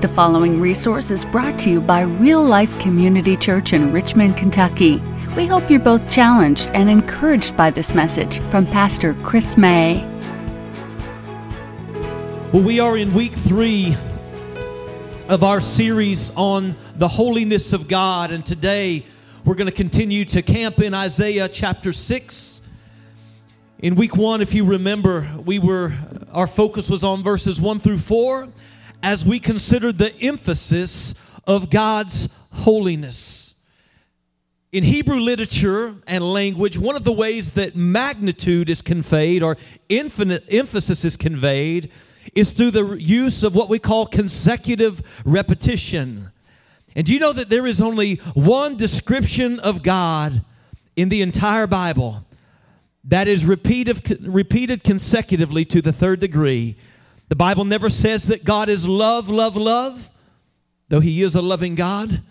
The following resource is brought to you by Real Life Community Church in Richmond, Kentucky. We hope you're both challenged and encouraged by this message from Pastor Chris May. Well, we are in week three of our series on the holiness of God, and today we're going to continue to camp in Isaiah chapter 6. In week one, if you remember, we were our focus was on verses one through four as we consider the emphasis of God's holiness. In Hebrew literature and language, one of the ways that magnitude is conveyed or infinite emphasis is conveyed is through the use of what we call consecutive repetition. And do you know that there is only one description of God in the entire Bible that is repeated, repeated consecutively to the third degree? The Bible never says that God is love, love, love, though He is a loving God.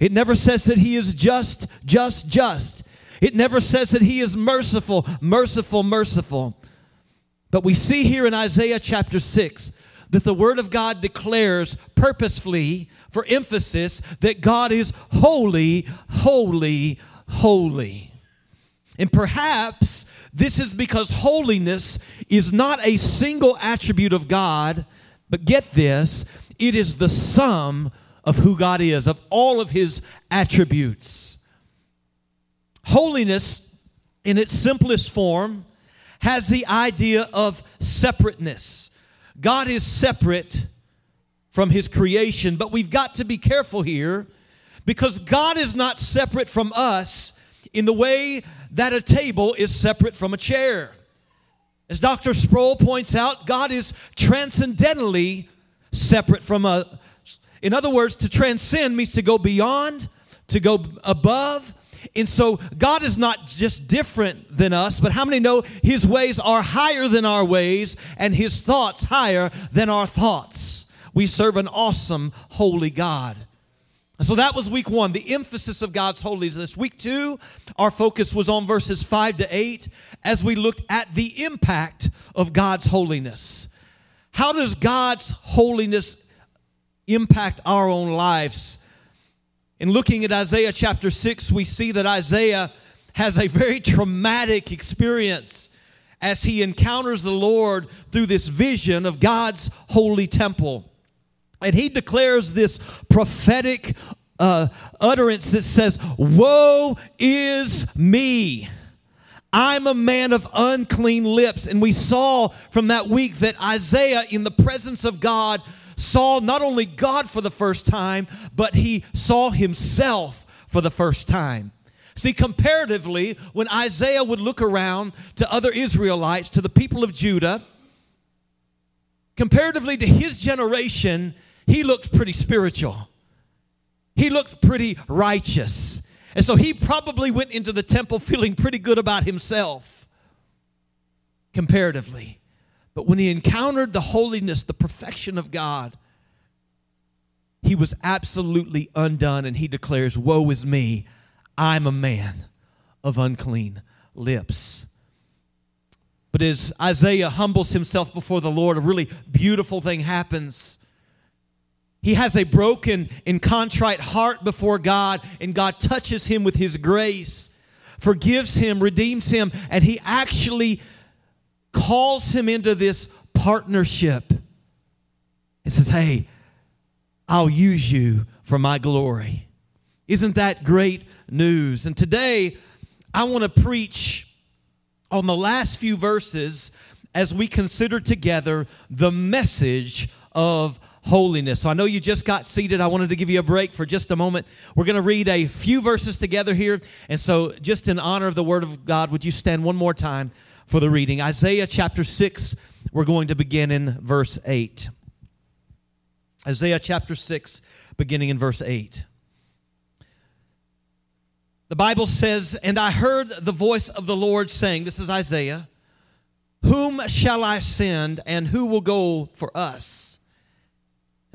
It never says that He is just, just, just. It never says that He is merciful, merciful, merciful. But we see here in Isaiah chapter 6 that the Word of God declares purposefully, for emphasis, that God is holy, holy, holy. And perhaps this is because holiness is not a single attribute of God, but get this, it is the sum of who God is, of all of his attributes. Holiness, in its simplest form, has the idea of separateness. God is separate from his creation, but we've got to be careful here because God is not separate from us in the way that a table is separate from a chair. As Dr. Sproul points out, God is transcendentally separate from a. In other words, to transcend means to go beyond, to go above. And so God is not just different than us, but how many know His ways are higher than our ways and His thoughts higher than our thoughts? We serve an awesome, holy God. So that was week one, the emphasis of God's holiness. Week two, our focus was on verses five to eight as we looked at the impact of God's holiness. How does God's holiness impact our own lives? In looking at Isaiah chapter 6, we see that Isaiah has a very traumatic experience as he encounters the Lord through this vision of God's holy temple. And he declares this prophetic uh, utterance that says, Woe is me. I'm a man of unclean lips. And we saw from that week that Isaiah, in the presence of God, saw not only God for the first time, but he saw himself for the first time. See, comparatively, when Isaiah would look around to other Israelites, to the people of Judah, comparatively to his generation, he looked pretty spiritual. He looked pretty righteous. And so he probably went into the temple feeling pretty good about himself, comparatively. But when he encountered the holiness, the perfection of God, he was absolutely undone. And he declares, Woe is me, I'm a man of unclean lips. But as Isaiah humbles himself before the Lord, a really beautiful thing happens. He has a broken and contrite heart before God, and God touches him with his grace, forgives him, redeems him, and he actually calls him into this partnership. He says, Hey, I'll use you for my glory. Isn't that great news? And today, I want to preach on the last few verses as we consider together the message of holiness. So I know you just got seated. I wanted to give you a break for just a moment. We're going to read a few verses together here. And so, just in honor of the Word of God, would you stand one more time for the reading? Isaiah chapter 6, we're going to begin in verse 8. Isaiah chapter 6, beginning in verse 8. The Bible says, And I heard the voice of the Lord saying, This is Isaiah, Whom shall I send, and who will go for us?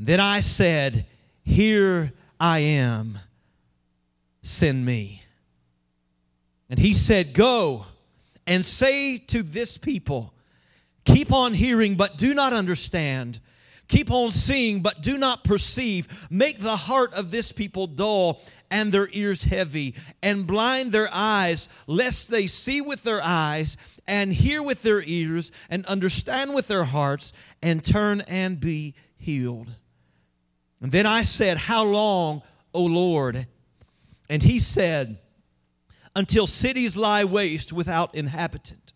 Then I said, Here I am, send me. And he said, Go and say to this people, Keep on hearing, but do not understand. Keep on seeing, but do not perceive. Make the heart of this people dull and their ears heavy, and blind their eyes, lest they see with their eyes, and hear with their ears, and understand with their hearts, and turn and be healed. And then I said, How long, O Lord? And he said, Until cities lie waste without inhabitant,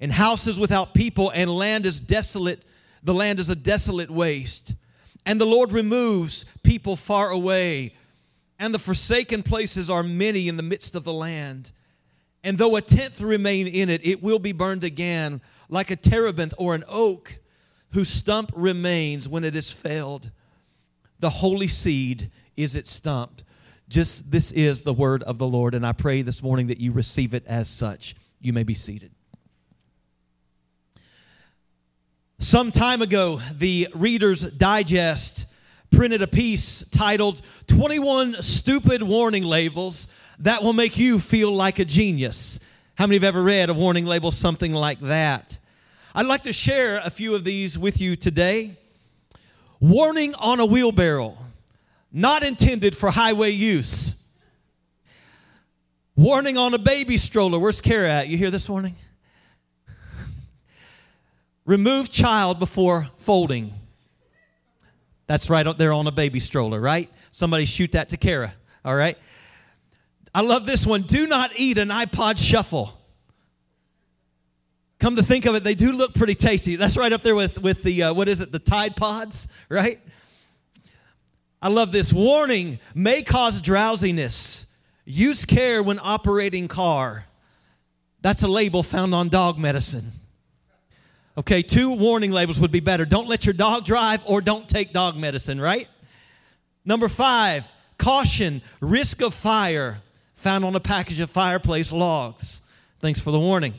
and houses without people, and land is desolate the land is a desolate waste. And the Lord removes people far away, and the forsaken places are many in the midst of the land. And though a tenth remain in it, it will be burned again, like a terebinth or an oak whose stump remains when it is felled. The holy seed is it stumped. Just this is the word of the Lord, and I pray this morning that you receive it as such. You may be seated. Some time ago, the Reader's Digest printed a piece titled 21 Stupid Warning Labels That Will Make You Feel Like a Genius. How many have ever read a warning label something like that? I'd like to share a few of these with you today. Warning on a wheelbarrow, not intended for highway use. Warning on a baby stroller. Where's Kara at? You hear this warning? Remove child before folding. That's right up there on a baby stroller, right? Somebody shoot that to Kara, all right? I love this one. Do not eat an iPod shuffle. Come to think of it, they do look pretty tasty. That's right up there with, with the, uh, what is it, the Tide Pods, right? I love this. Warning may cause drowsiness. Use care when operating car. That's a label found on dog medicine. Okay, two warning labels would be better. Don't let your dog drive or don't take dog medicine, right? Number five, caution, risk of fire, found on a package of fireplace logs. Thanks for the warning.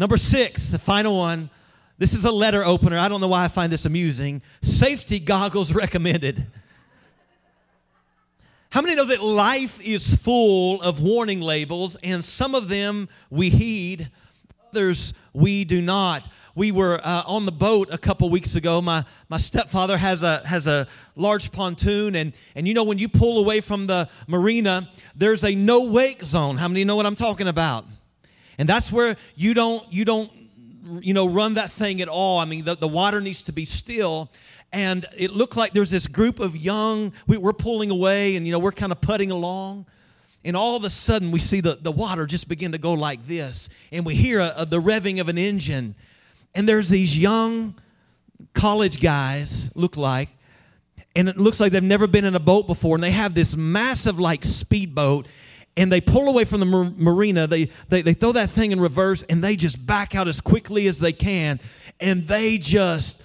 Number six, the final one. This is a letter opener. I don't know why I find this amusing. Safety goggles recommended. How many know that life is full of warning labels and some of them we heed, others we do not? we were uh, on the boat a couple weeks ago. My, my stepfather has a, has a large pontoon, and, and you know, when you pull away from the marina, there's a no wake zone. How many know what I'm talking about? And that's where you don't, you don't, you know, run that thing at all. I mean, the, the water needs to be still. And it looked like there's this group of young, we, we're pulling away, and, you know, we're kind of putting along. And all of a sudden, we see the, the water just begin to go like this. And we hear a, a, the revving of an engine and there's these young college guys, look like, and it looks like they've never been in a boat before, and they have this massive, like, speedboat, and they pull away from the mar- marina. They, they, they throw that thing in reverse, and they just back out as quickly as they can, and they just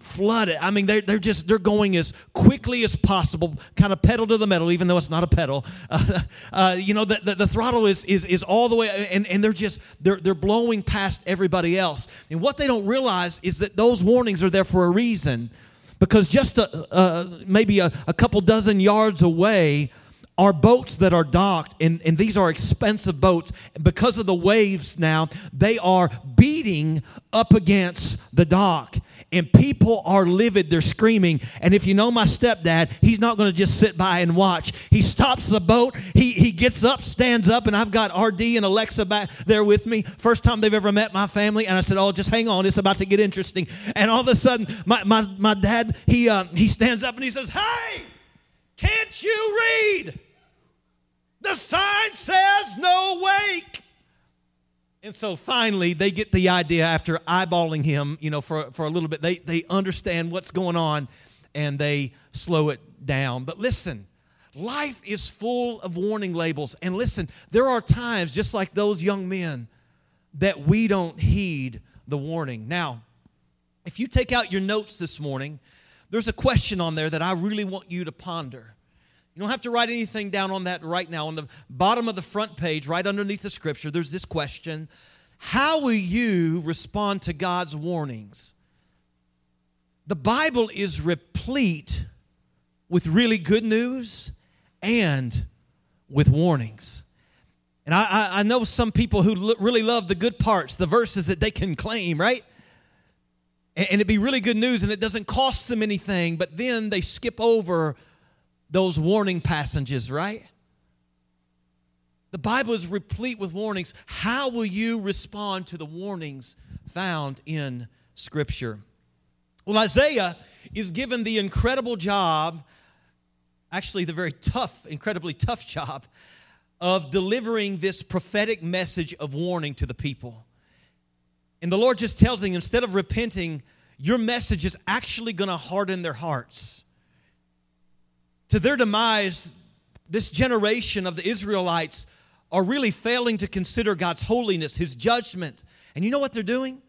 flooded. I mean, they're, they're just, they're going as quickly as possible, kind of pedal to the metal, even though it's not a pedal. Uh, uh, you know, the, the, the, throttle is, is, is all the way, and, and they're just, they're, they're blowing past everybody else. And what they don't realize is that those warnings are there for a reason. Because just a, uh, maybe a, a couple dozen yards away, are boats that are docked, and, and these are expensive boats. Because of the waves now, they are beating up against the dock and people are livid. They're screaming. And if you know my stepdad, he's not going to just sit by and watch. He stops the boat. He, he gets up, stands up, and I've got RD and Alexa back there with me. First time they've ever met my family. And I said, Oh, just hang on. It's about to get interesting. And all of a sudden, my, my, my dad, he, uh, he stands up and he says, Hey, can't you read? The sign says no wake. And so finally, they get the idea after eyeballing him, you know, for, for a little bit. They, they understand what's going on and they slow it down. But listen, life is full of warning labels. And listen, there are times, just like those young men, that we don't heed the warning. Now, if you take out your notes this morning, there's a question on there that I really want you to ponder. You don't have to write anything down on that right now. On the bottom of the front page, right underneath the scripture, there's this question How will you respond to God's warnings? The Bible is replete with really good news and with warnings. And I, I know some people who really love the good parts, the verses that they can claim, right? and it'd be really good news and it doesn't cost them anything, but then they skip over those warning passages, right? The Bible is replete with warnings. How will you respond to the warnings found in Scripture? Well, Isaiah is given the incredible job, actually, the very tough, incredibly tough job, of delivering this prophetic message of warning to the people. And the Lord just tells them instead of repenting, your message is actually going to harden their hearts. To their demise, this generation of the Israelites are really failing to consider God's holiness, His judgment. And you know what they're doing?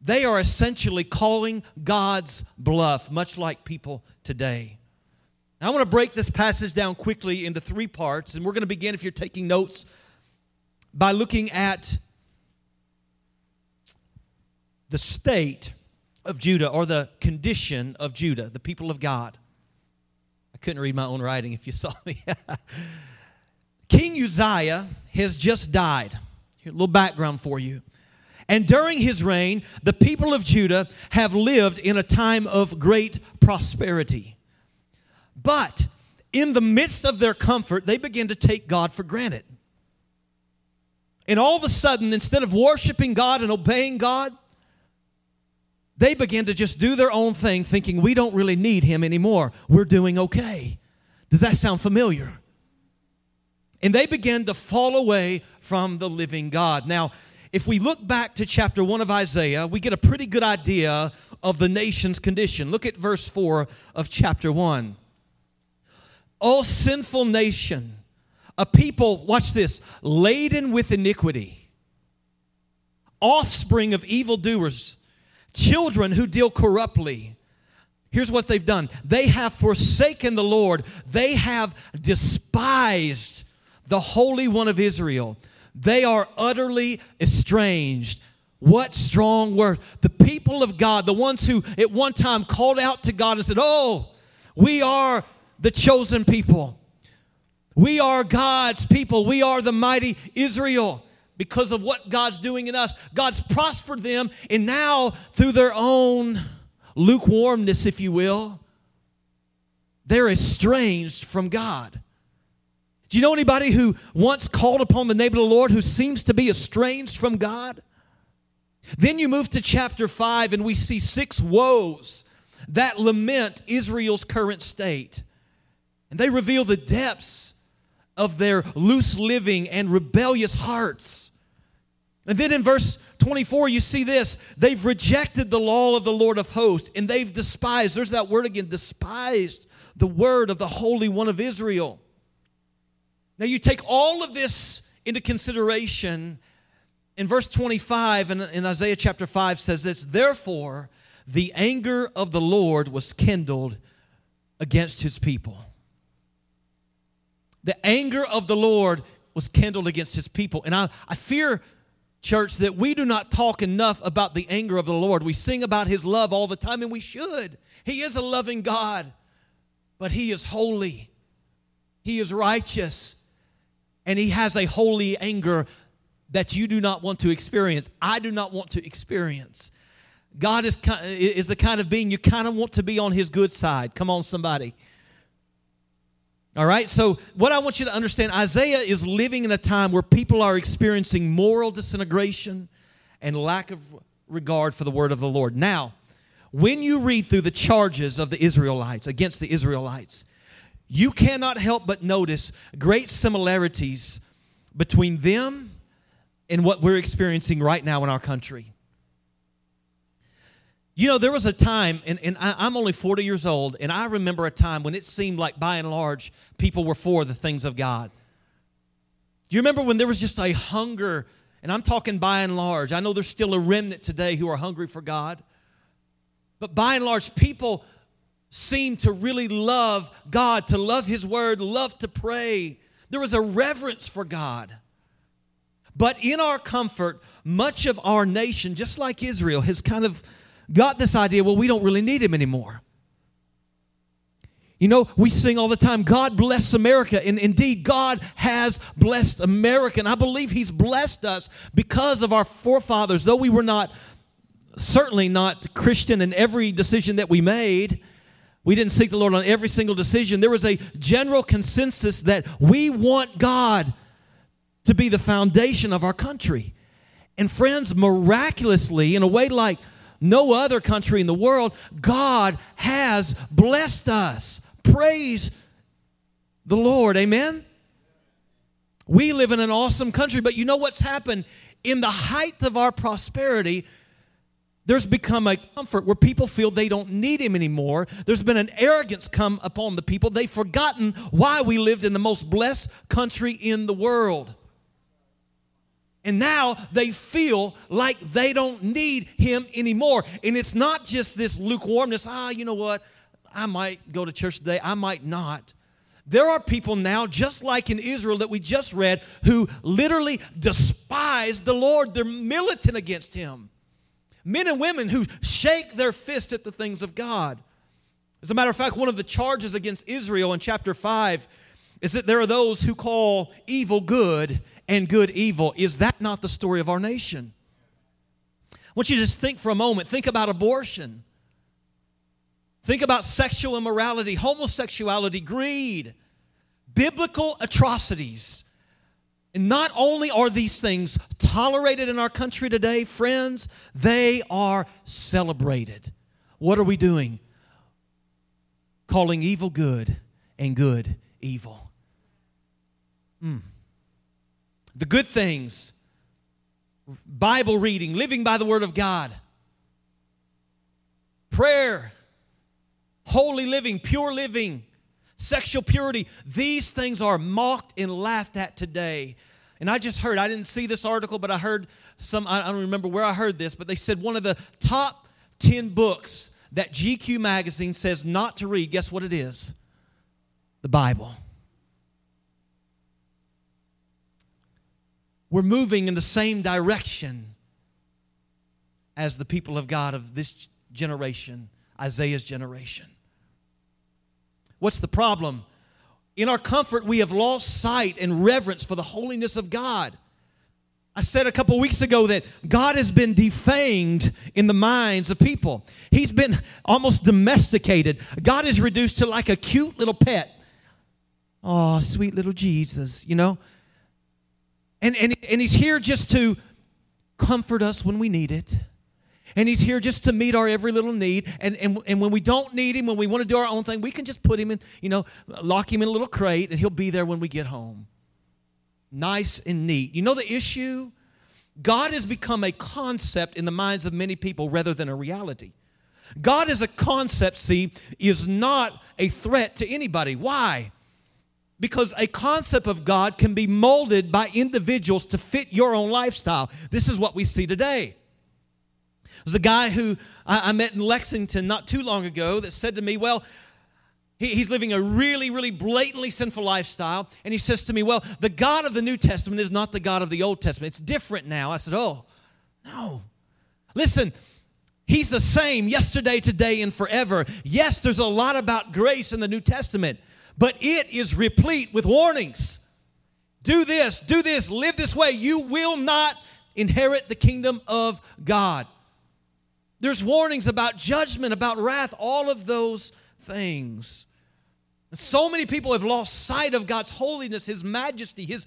They are essentially calling God's bluff, much like people today. Now, I want to break this passage down quickly into three parts, and we're going to begin, if you're taking notes, by looking at the state of Judah or the condition of Judah, the people of God. I couldn't read my own writing if you saw me. King Uzziah has just died. Here, a little background for you. And during his reign, the people of Judah have lived in a time of great prosperity. But in the midst of their comfort, they begin to take God for granted. And all of a sudden, instead of worshiping God and obeying God, they begin to just do their own thing, thinking we don't really need Him anymore. We're doing okay. Does that sound familiar? And they begin to fall away from the living God. Now, if we look back to chapter 1 of Isaiah, we get a pretty good idea of the nation's condition. Look at verse 4 of chapter 1. O sinful nation, a people, watch this, laden with iniquity, offspring of evildoers, children who deal corruptly. Here's what they've done they have forsaken the Lord, they have despised the Holy One of Israel. They are utterly estranged. What strong word. The people of God, the ones who at one time called out to God and said, Oh, we are the chosen people. We are God's people. We are the mighty Israel because of what God's doing in us. God's prospered them, and now through their own lukewarmness, if you will, they're estranged from God. Do you know anybody who once called upon the name of the Lord who seems to be estranged from God? Then you move to chapter 5 and we see six woes that lament Israel's current state. And they reveal the depths of their loose living and rebellious hearts. And then in verse 24, you see this they've rejected the law of the Lord of hosts, and they've despised, there's that word again, despised the word of the Holy One of Israel. Now, you take all of this into consideration. In verse 25 in, in Isaiah chapter 5 says this Therefore, the anger of the Lord was kindled against his people. The anger of the Lord was kindled against his people. And I, I fear, church, that we do not talk enough about the anger of the Lord. We sing about his love all the time, and we should. He is a loving God, but he is holy, he is righteous, and he has a holy anger that you do not want to experience. I do not want to experience. God is, is the kind of being you kind of want to be on his good side. Come on, somebody. All right, so what I want you to understand Isaiah is living in a time where people are experiencing moral disintegration and lack of regard for the word of the Lord. Now, when you read through the charges of the Israelites against the Israelites, you cannot help but notice great similarities between them and what we're experiencing right now in our country. You know, there was a time, and, and I, am only 40 years old, and I remember a time when it seemed like by and large people were for the things of God. Do you remember when there was just a hunger? And I'm talking by and large. I know there's still a remnant today who are hungry for God. But by and large, people seem to really love God, to love His Word, love to pray. There was a reverence for God. But in our comfort, much of our nation, just like Israel, has kind of got this idea well, we don't really need Him anymore. You know, we sing all the time, God bless America. And indeed, God has blessed America. And I believe He's blessed us because of our forefathers. Though we were not certainly not Christian in every decision that we made. We didn't seek the Lord on every single decision. There was a general consensus that we want God to be the foundation of our country. And friends, miraculously, in a way like no other country in the world, God has blessed us. Praise the Lord. Amen? We live in an awesome country, but you know what's happened? In the height of our prosperity, there's become a comfort where people feel they don't need him anymore. There's been an arrogance come upon the people. They've forgotten why we lived in the most blessed country in the world. And now they feel like they don't need him anymore. And it's not just this lukewarmness, ah, you know what? I might go to church today, I might not. There are people now, just like in Israel that we just read, who literally despise the Lord. They're militant against him. Men and women who shake their fist at the things of God. As a matter of fact, one of the charges against Israel in chapter 5 is that there are those who call evil good and good evil. Is that not the story of our nation? I want you to just think for a moment. Think about abortion. Think about sexual immorality, homosexuality, greed, biblical atrocities. And not only are these things tolerated in our country today, friends, they are celebrated. What are we doing? Calling evil good and good evil. Mm. The good things, Bible reading, living by the Word of God, prayer, holy living, pure living, sexual purity. These things are mocked and laughed at today. And I just heard, I didn't see this article, but I heard some, I don't remember where I heard this, but they said one of the top 10 books that GQ magazine says not to read, guess what it is? The Bible. We're moving in the same direction as the people of God of this generation, Isaiah's generation. What's the problem? In our comfort, we have lost sight and reverence for the holiness of God. I said a couple weeks ago that God has been defanged in the minds of people. He's been almost domesticated. God is reduced to like a cute little pet. Oh, sweet little Jesus, you know? And, and, and He's here just to comfort us when we need it and He's here just to meet our every little need. And, and, and when we don't need Him, when we want to do our own thing, we can just put Him in, you know, lock Him in a little crate, and He'll be there when we get home. Nice and neat. You know the issue? God has become a concept in the minds of many people rather than a reality. God as a concept, see, is not a threat to anybody. Why? Because a concept of God can be molded by individuals to fit your own lifestyle. This is what we see today. There's a guy who I, I met in Lexington not too long ago that said to me, Well, he, he's living a really, really blatantly sinful lifestyle. And he says to me, Well, the God of the New Testament is not the God of the Old Testament. It's different now. I said, Oh, no. Listen, He's the same yesterday, today, and forever. Yes, there's a lot about grace in the New Testament, but it is replete with warnings. Do this, do this, live this way. You will not inherit the kingdom of God. There's warnings about judgment, about wrath, all of those things. So many people have lost sight of God's holiness, His majesty, His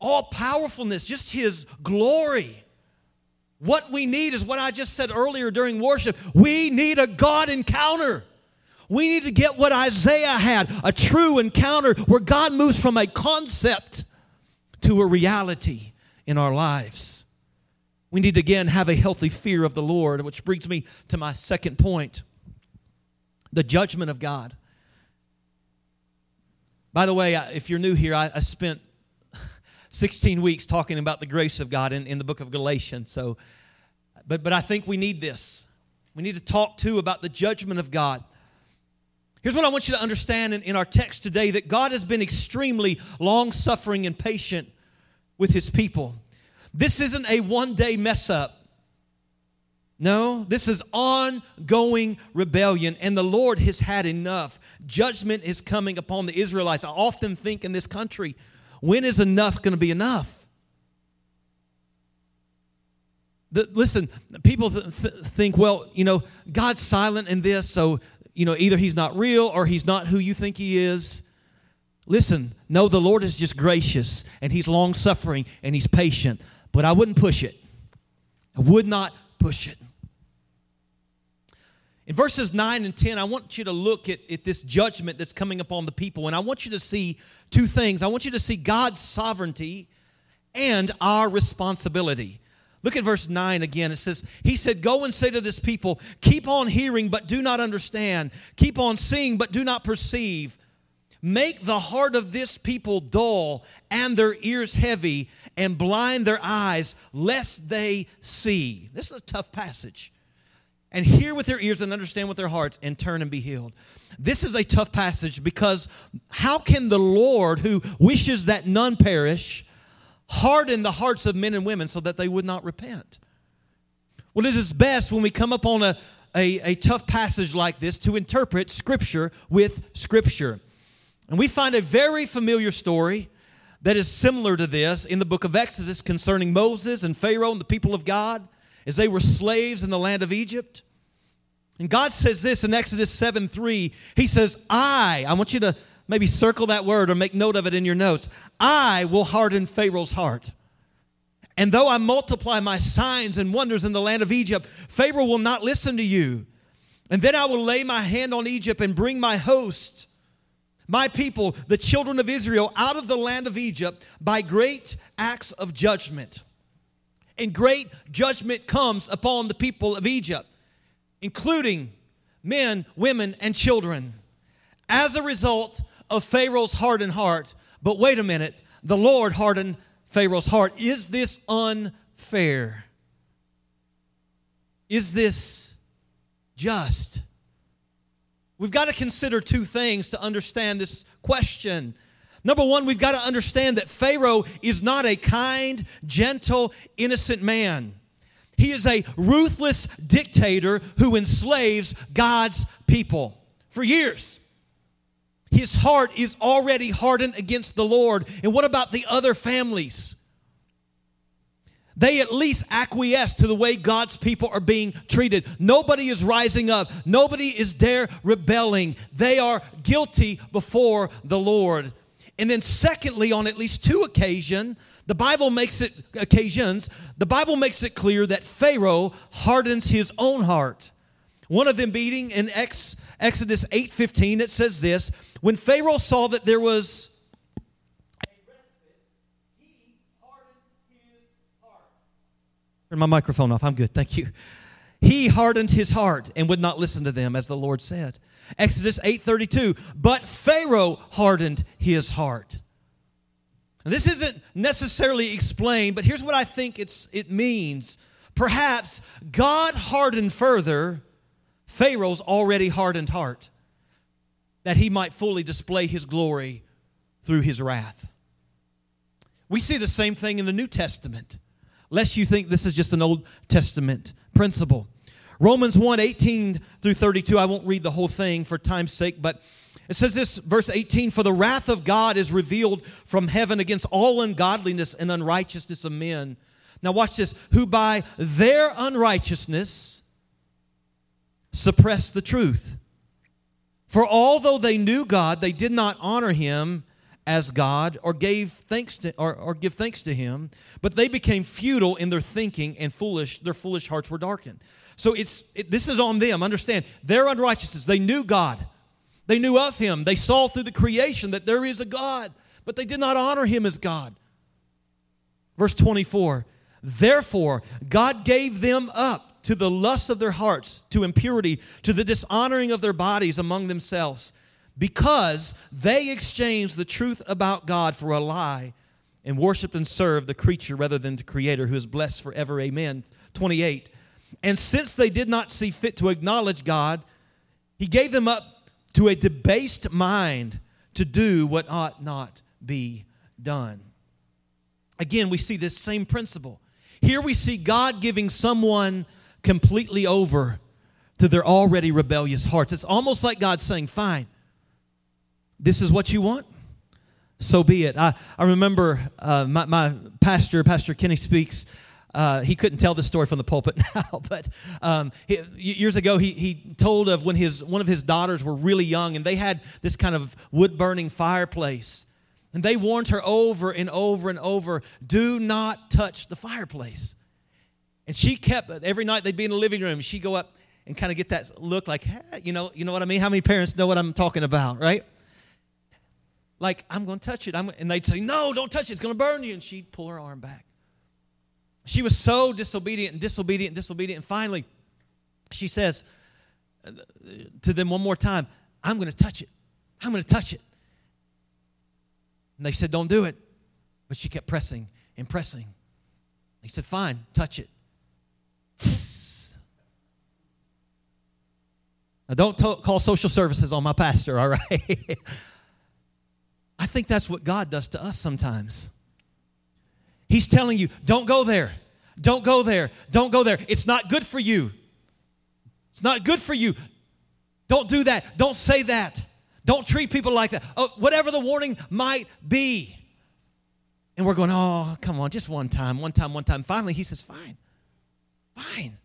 all powerfulness, just His glory. What we need is what I just said earlier during worship. We need a God encounter. We need to get what Isaiah had a true encounter where God moves from a concept to a reality in our lives. We need to again have a healthy fear of the Lord, which brings me to my second point the judgment of God. By the way, if you're new here, I, spent 16 weeks talking about the grace of God in, in the book of Galatians. So, but, but I think we need this. We need to talk too about the judgment of God. Here's what I want you to understand in, in our text today that God has been extremely long suffering and patient with his people. This isn't a one day mess up. No, this is ongoing rebellion, and the Lord has had enough. Judgment is coming upon the Israelites. I often think in this country, when is enough going to be enough? The, listen, people th- th- think, well, you know, God's silent in this, so, you know, either he's not real or he's not who you think he is. Listen, no, the Lord is just gracious and he's long suffering and he's patient, but I wouldn't push it. I would not push it. In verses 9 and 10, I want you to look at, at this judgment that's coming upon the people, and I want you to see two things. I want you to see God's sovereignty and our responsibility. Look at verse 9 again. It says, He said, Go and say to this people, Keep on hearing, but do not understand. Keep on seeing, but do not perceive. Make the heart of this people dull and their ears heavy and blind their eyes, lest they see. This is a tough passage and hear with their ears and understand with their hearts and turn and be healed. This is a tough passage because how can the Lord, who wishes that none perish, harden the hearts of men and women so that they would not repent? Well, it is best when we come upon a, a, a tough passage like this to interpret Scripture with Scripture. And we find a very familiar story that is similar to this in the book of Exodus concerning Moses and Pharaoh and the people of God as they were slaves in the land of Egypt. And God says this in Exodus 7 3. He says, I, I want you to maybe circle that word or make note of it in your notes. I will harden Pharaoh's heart. And though I multiply my signs and wonders in the land of Egypt, Pharaoh will not listen to you. And then I will lay my hand on Egypt and bring my host, my people, the children of Israel, out of the land of Egypt by great acts of judgment and great judgment comes upon the people of Egypt, including men, women, and children, as a result of Pharaoh's hardened heart. But wait a minute, the Lord hardened Pharaoh's heart. Is this unfair? Is this just? We've got to consider two things to understand this question. Number one, we've got to understand that Pharaoh is not a kind, gentle, innocent man. He is a ruthless dictator who enslaves God's people for years. His heart is already hardened against the Lord. And what about the other families? They at least acquiesce to the way God's people are being treated. Nobody is rising up, nobody is dare rebelling. They are guilty before the Lord. And then secondly, on at least two occasions, the Bible makes it occasions, the Bible makes it clear that Pharaoh hardens his own heart. One of them being in Ex, Exodus 8:15, it says this: when Pharaoh saw that there was Turn my microphone off. I'm good. Thank you. He hardened his heart and would not listen to them, as the Lord said. Exodus 8:32. But Pharaoh hardened his heart. This isn't necessarily explained, but here's what I think it's, it means. Perhaps God hardened further Pharaoh's already hardened heart, that he might fully display his glory through his wrath. We see the same thing in the New Testament, lest you think this is just an Old Testament principle. Romans 1 18 through 32. I won't read the whole thing for time's sake, but it says this, verse 18 For the wrath of God is revealed from heaven against all ungodliness and unrighteousness of men. Now, watch this. Who by their unrighteousness suppress the truth. For although they knew God, they did not honor him as God or gave thanks to or, or give thanks to him, but they became futile in their thinking and foolish, their foolish hearts were darkened. So it's it, this is on them. Understand their unrighteousness. They knew God. They knew of him. They saw through the creation that there is a God, but they did not honor him as God. Verse 24. Therefore, God gave them up to the lust of their hearts, to impurity, to the dishonoring of their bodies among themselves, because they exchanged the truth about God for a lie and worshiped and served the creature rather than the creator who is blessed forever. Amen. 28. And since they did not see fit to acknowledge God, he gave them up to a debased mind to do what ought not be done. Again, we see this same principle. Here we see God giving someone completely over to their already rebellious hearts. It's almost like God saying, Fine, this is what you want, so be it. I, I remember uh, my, my pastor, Pastor Kenny Speaks, uh, he couldn't tell this story from the pulpit now, but um, he, years ago he, he told of when his one of his daughters were really young and they had this kind of wood burning fireplace, and they warned her over and over and over, "Do not touch the fireplace." And she kept every night they'd be in the living room. She'd go up and kind of get that look, like, hey, you know, you know what I mean? How many parents know what I'm talking about, right? Like, I'm going to touch it. I'm, and they'd say, No, don't touch it. It's going to burn you. And she'd pull her arm back. She was so disobedient and disobedient and disobedient. And finally, she says to them one more time, I'm going to touch it. I'm going to touch it. And they said, Don't do it. But she kept pressing and pressing. He said, Fine, touch it. Now, don't to- call social services on my pastor, all right? I think that's what God does to us sometimes. He's telling you, don't go there. Don't go there. Don't go there. It's not good for you. It's not good for you. Don't do that. Don't say that. Don't treat people like that. Oh, whatever the warning might be. And we're going, oh, come on, just one time, one time, one time. Finally, he says, fine, fine.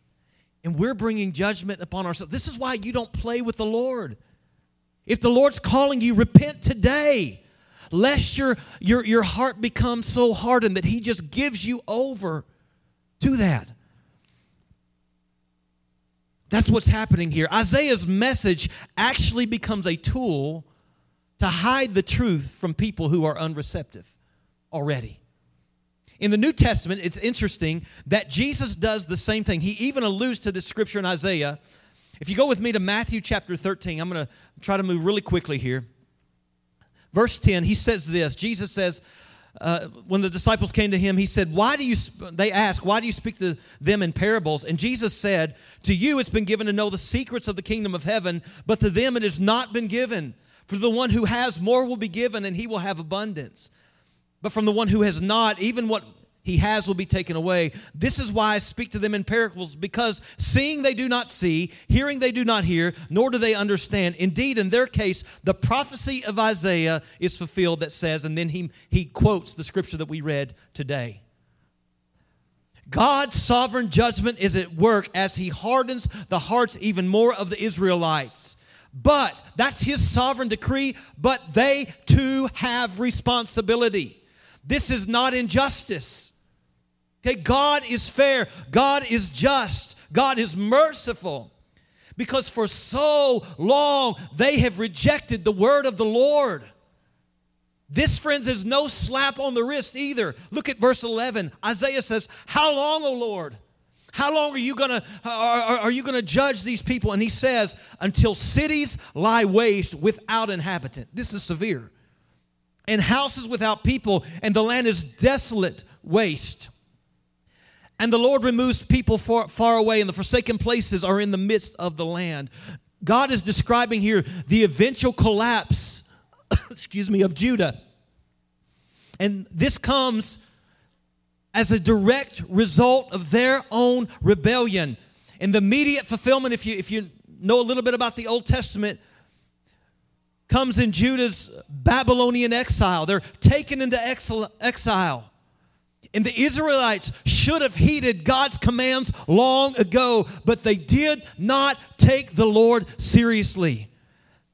And we're bringing judgment upon ourselves. This is why you don't play with the Lord. If the Lord's calling you, repent today lest your, your, your heart becomes so hardened that He just gives you over to that. That's what's happening here. Isaiah's message actually becomes a tool to hide the truth from people who are unreceptive already. In the New Testament, it's interesting that Jesus does the same thing. He even alludes to this scripture in Isaiah. If you go with me to Matthew chapter 13, I'm going to try to move really quickly here. Verse 10, he says this Jesus says, uh, when the disciples came to him, he said, Why do you, they asked, Why do you speak to them in parables? And Jesus said, To you it's been given to know the secrets of the kingdom of heaven, but to them it has not been given. For the one who has more will be given, and he will have abundance. But from the one who has not, even what he has will be taken away. This is why I speak to them in parables, because seeing they do not see, hearing they do not hear, nor do they understand. Indeed, in their case, the prophecy of Isaiah is fulfilled that says, and then he, he quotes the scripture that we read today. God's sovereign judgment is at work as he hardens the hearts even more of the Israelites. But that's his sovereign decree, but they too have responsibility. This is not injustice. Okay, God is fair, God is just, God is merciful. Because for so long they have rejected the word of the Lord. This, friends, is no slap on the wrist either. Look at verse 11. Isaiah says, How long, O Lord? How long are you gonna are, are you gonna judge these people? And he says, Until cities lie waste without inhabitant. This is severe. And houses without people, and the land is desolate waste. And the Lord removes people far, far away, and the forsaken places are in the midst of the land. God is describing here the eventual collapse, excuse me, of Judah. And this comes as a direct result of their own rebellion. In the immediate fulfillment, if you, if you know a little bit about the Old Testament, comes in Judah's Babylonian exile. They're taken into exile. And the Israelites should have heeded God's commands long ago, but they did not take the Lord seriously.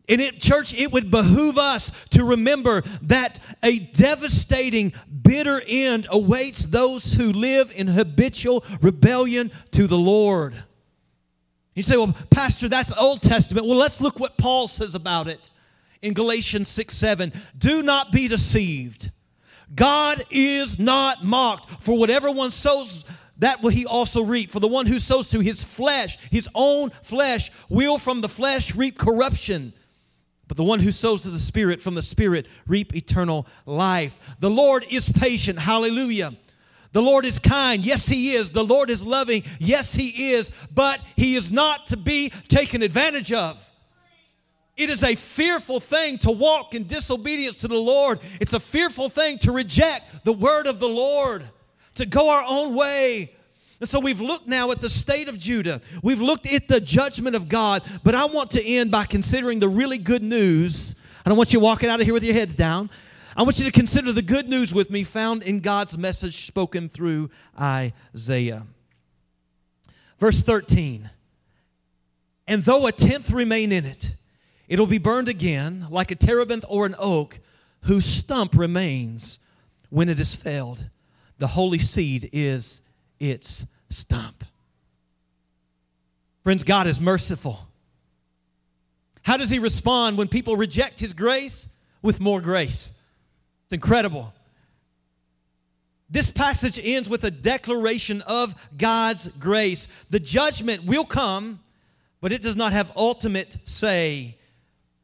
And it, church, it would behoove us to remember that a devastating, bitter end awaits those who live in habitual rebellion to the Lord. You say, well, Pastor, that's Old Testament. Well, let's look what Paul says about it in Galatians 6 7. Do not be deceived. God is not mocked. For whatever one sows, that will he also reap. For the one who sows to his flesh, his own flesh, will from the flesh reap corruption. But the one who sows to the Spirit, from the Spirit, reap eternal life. The Lord is patient. Hallelujah. The Lord is kind. Yes, He is. The Lord is loving. Yes, He is. But He is not to be taken advantage of. It is a fearful thing to walk in disobedience to the Lord. It's a fearful thing to reject the word of the Lord, to go our own way. And so we've looked now at the state of Judah. We've looked at the judgment of God. But I want to end by considering the really good news. I don't want you walking out of here with your heads down. I want you to consider the good news with me found in God's message spoken through Isaiah. Verse 13 And though a tenth remain in it, it'll be burned again like a terebinth or an oak whose stump remains when it is felled. The holy seed is its stump. Friends, God is merciful. How does He respond when people reject His grace? With more grace. It's incredible. This passage ends with a declaration of God's grace. The judgment will come, but it does not have ultimate say.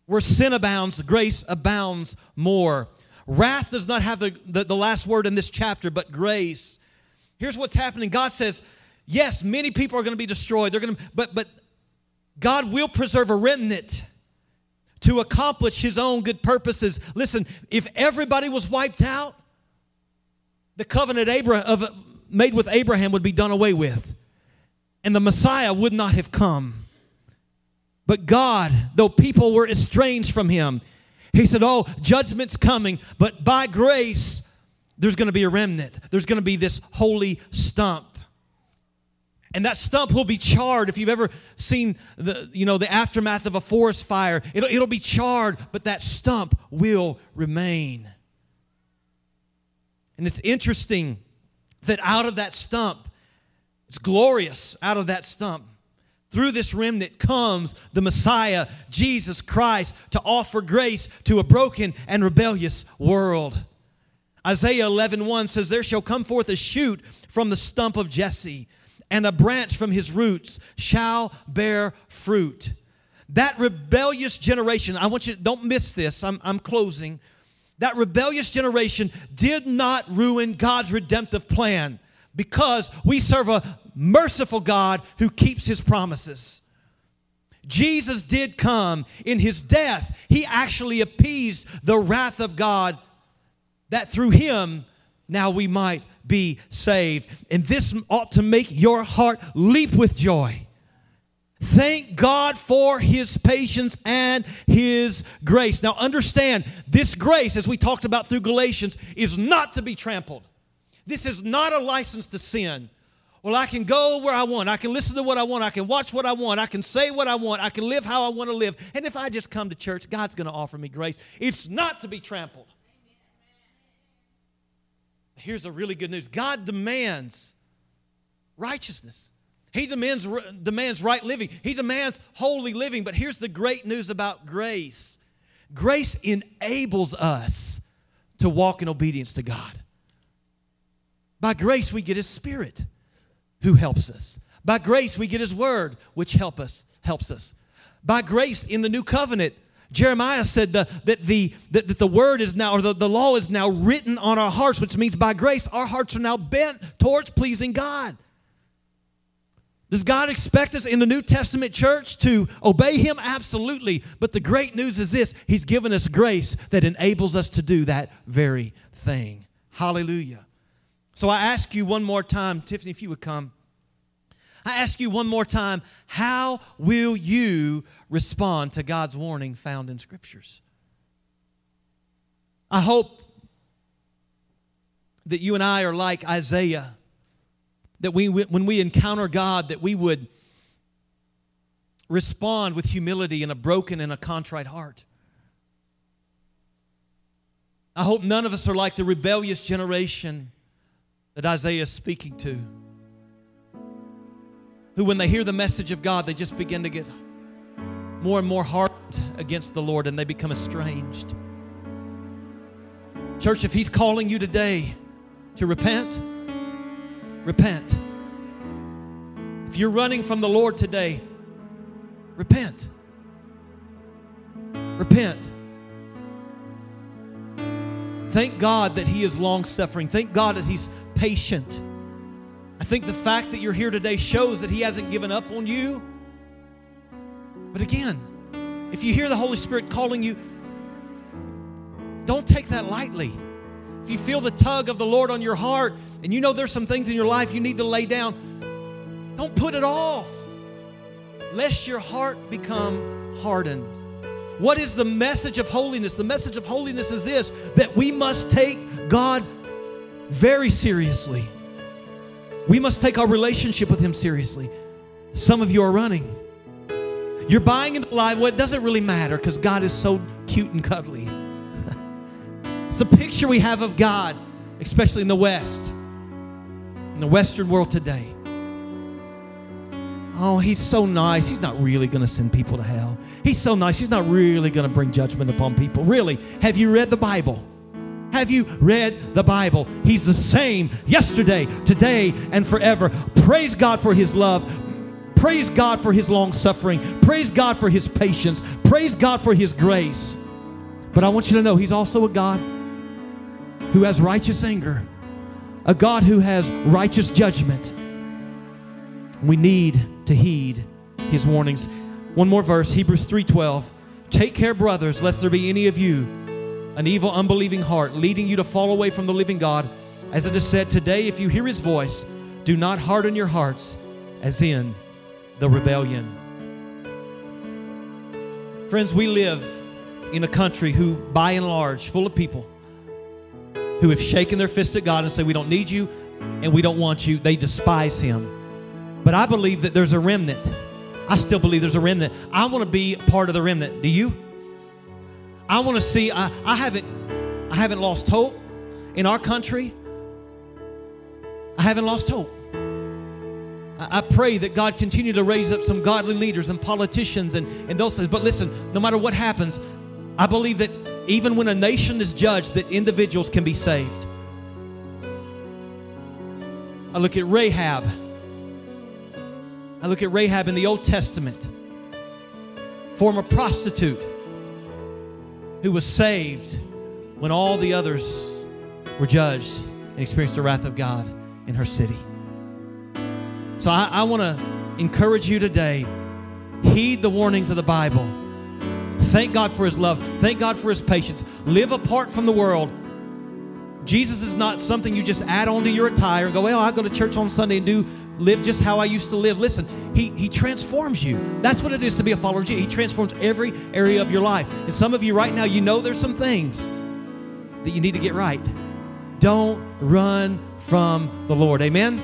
Where sin abounds, grace abounds more. Wrath does not have the, the, the, last word in this chapter, but grace. Here's what's happening God says, yes, many people are going to be destroyed. They're going to, but, but God will preserve a remnant to accomplish his own good purposes. Listen, if everybody was wiped out, the covenant Abraham, of, made with Abraham would be done away with, and the Messiah would not have come. But God, though people were estranged from him, he said, Oh, judgment's coming, but by grace, there's going to be a remnant. There's going to be this holy stump. And that stump will be charred. If you've ever seen the you know the aftermath of a forest fire it'll, it'll be charred but that stump will remain. And it's interesting that out of that stump it's glorious out of that stump through this remnant comes the messiah jesus christ to offer grace to a broken and rebellious world isaiah 11 1 says there shall come forth a shoot from the stump of jesse and a branch from his roots shall bear fruit. That rebellious generation, I want you, to don't miss this, I'm, I'm closing. That rebellious generation did not ruin God's redemptive plan because we serve a merciful God who keeps his promises. Jesus did come in his death, he actually appeased the wrath of God that through him now we might be saved. And this ought to make your heart leap with joy. Thank God for His patience and His grace. Now, understand, this grace, as we talked about through Galatians, is not to be trampled. This is not a license to sin. Well, I can go where I want. I can listen to what I want. I can watch what I want. I can say what I want. I can live how I want to live. And if I just come to church, God's going to offer me grace. It's not to be trampled. Here's the really good news God demands righteousness. He demands, demands right living. He demands holy living. But here's the great news about grace grace enables us to walk in obedience to God. By grace, we get His Spirit who helps us. By grace, we get His Word, which help us, helps us. By grace, in the new covenant, Jeremiah said the, that, the, that, that the word is now, or the, the law is now written on our hearts, which means by grace, our hearts are now bent towards pleasing God. Does God expect us in the New Testament church to obey Him? Absolutely. But the great news is this He's given us grace that enables us to do that very thing. Hallelujah. So I ask you one more time, Tiffany, if you would come. I ask you one more time how will you respond to God's warning found in Scriptures? I hope that you and I are like Isaiah, that we, when we encounter God, that we would respond with humility and a broken and a contrite heart. I hope none of us are like the rebellious generation that Isaiah is speaking to who, when they hear the message of God, they just begin to get more and more hardened against the Lord and they become estranged. Church, if He's calling you today to repent, repent. If you're running from the Lord today, repent. Repent. Thank God that He is long suffering. Thank God that He's patient. I think the fact that you're here today shows that He hasn't given up on you. But again, if you hear the Holy Spirit calling you, don't take that lightly. If you feel the tug of the Lord on your heart and you know there's some things in your life you need to lay down, don't put it off, lest your heart become hardened. What is the message of holiness? The message of holiness is this that we must take God very seriously. We must take our relationship with Him seriously. Some of you are running. You're buying into life. Well, it doesn't really matter because God is so cute and cuddly. it's a picture we have of God, especially in the West, in the Western world today. Oh, he's so nice. He's not really going to send people to hell. He's so nice. He's not really going to bring judgment upon people. Really? Have you read the Bible? Have you read the Bible? He's the same yesterday, today, and forever. Praise God for his love. Praise God for his long suffering. Praise God for his patience. Praise God for his grace. But I want you to know he's also a God who has righteous anger, a God who has righteous judgment. We need to heed his warnings. One more verse, Hebrews 3:12. Take care, brothers, lest there be any of you an evil, unbelieving heart, leading you to fall away from the living God. As it is said, today, if you hear his voice, do not harden your hearts as in the rebellion. Friends, we live in a country who, by and large, full of people who have shaken their fist at God and say, We don't need you and we don't want you. They despise him. But I believe that there's a remnant. I still believe there's a remnant. I want to be part of the remnant. Do you? I want to see. I, I haven't. I haven't lost hope in our country. I haven't lost hope. I, I pray that God continue to raise up some godly leaders and politicians and, and those things. But listen, no matter what happens, I believe that even when a nation is judged, that individuals can be saved. I look at Rahab. I look at Rahab in the Old Testament, former prostitute who was saved when all the others were judged and experienced the wrath of God in her city. So I, I want to encourage you today heed the warnings of the Bible. Thank God for His love. Thank God for His patience. Live apart from the world. Jesus is not something you just add on to your attire and go, well, I go to church on Sunday and do live just how I used to live. Listen, he, he transforms you. That's what it is to be a follower of Jesus. He transforms every area of your life. And some of you right now, you know there's some things that you need to get right. Don't run from the Lord. Amen?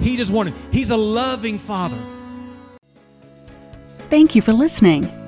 He just wanted, He's a loving Father. Thank you for listening.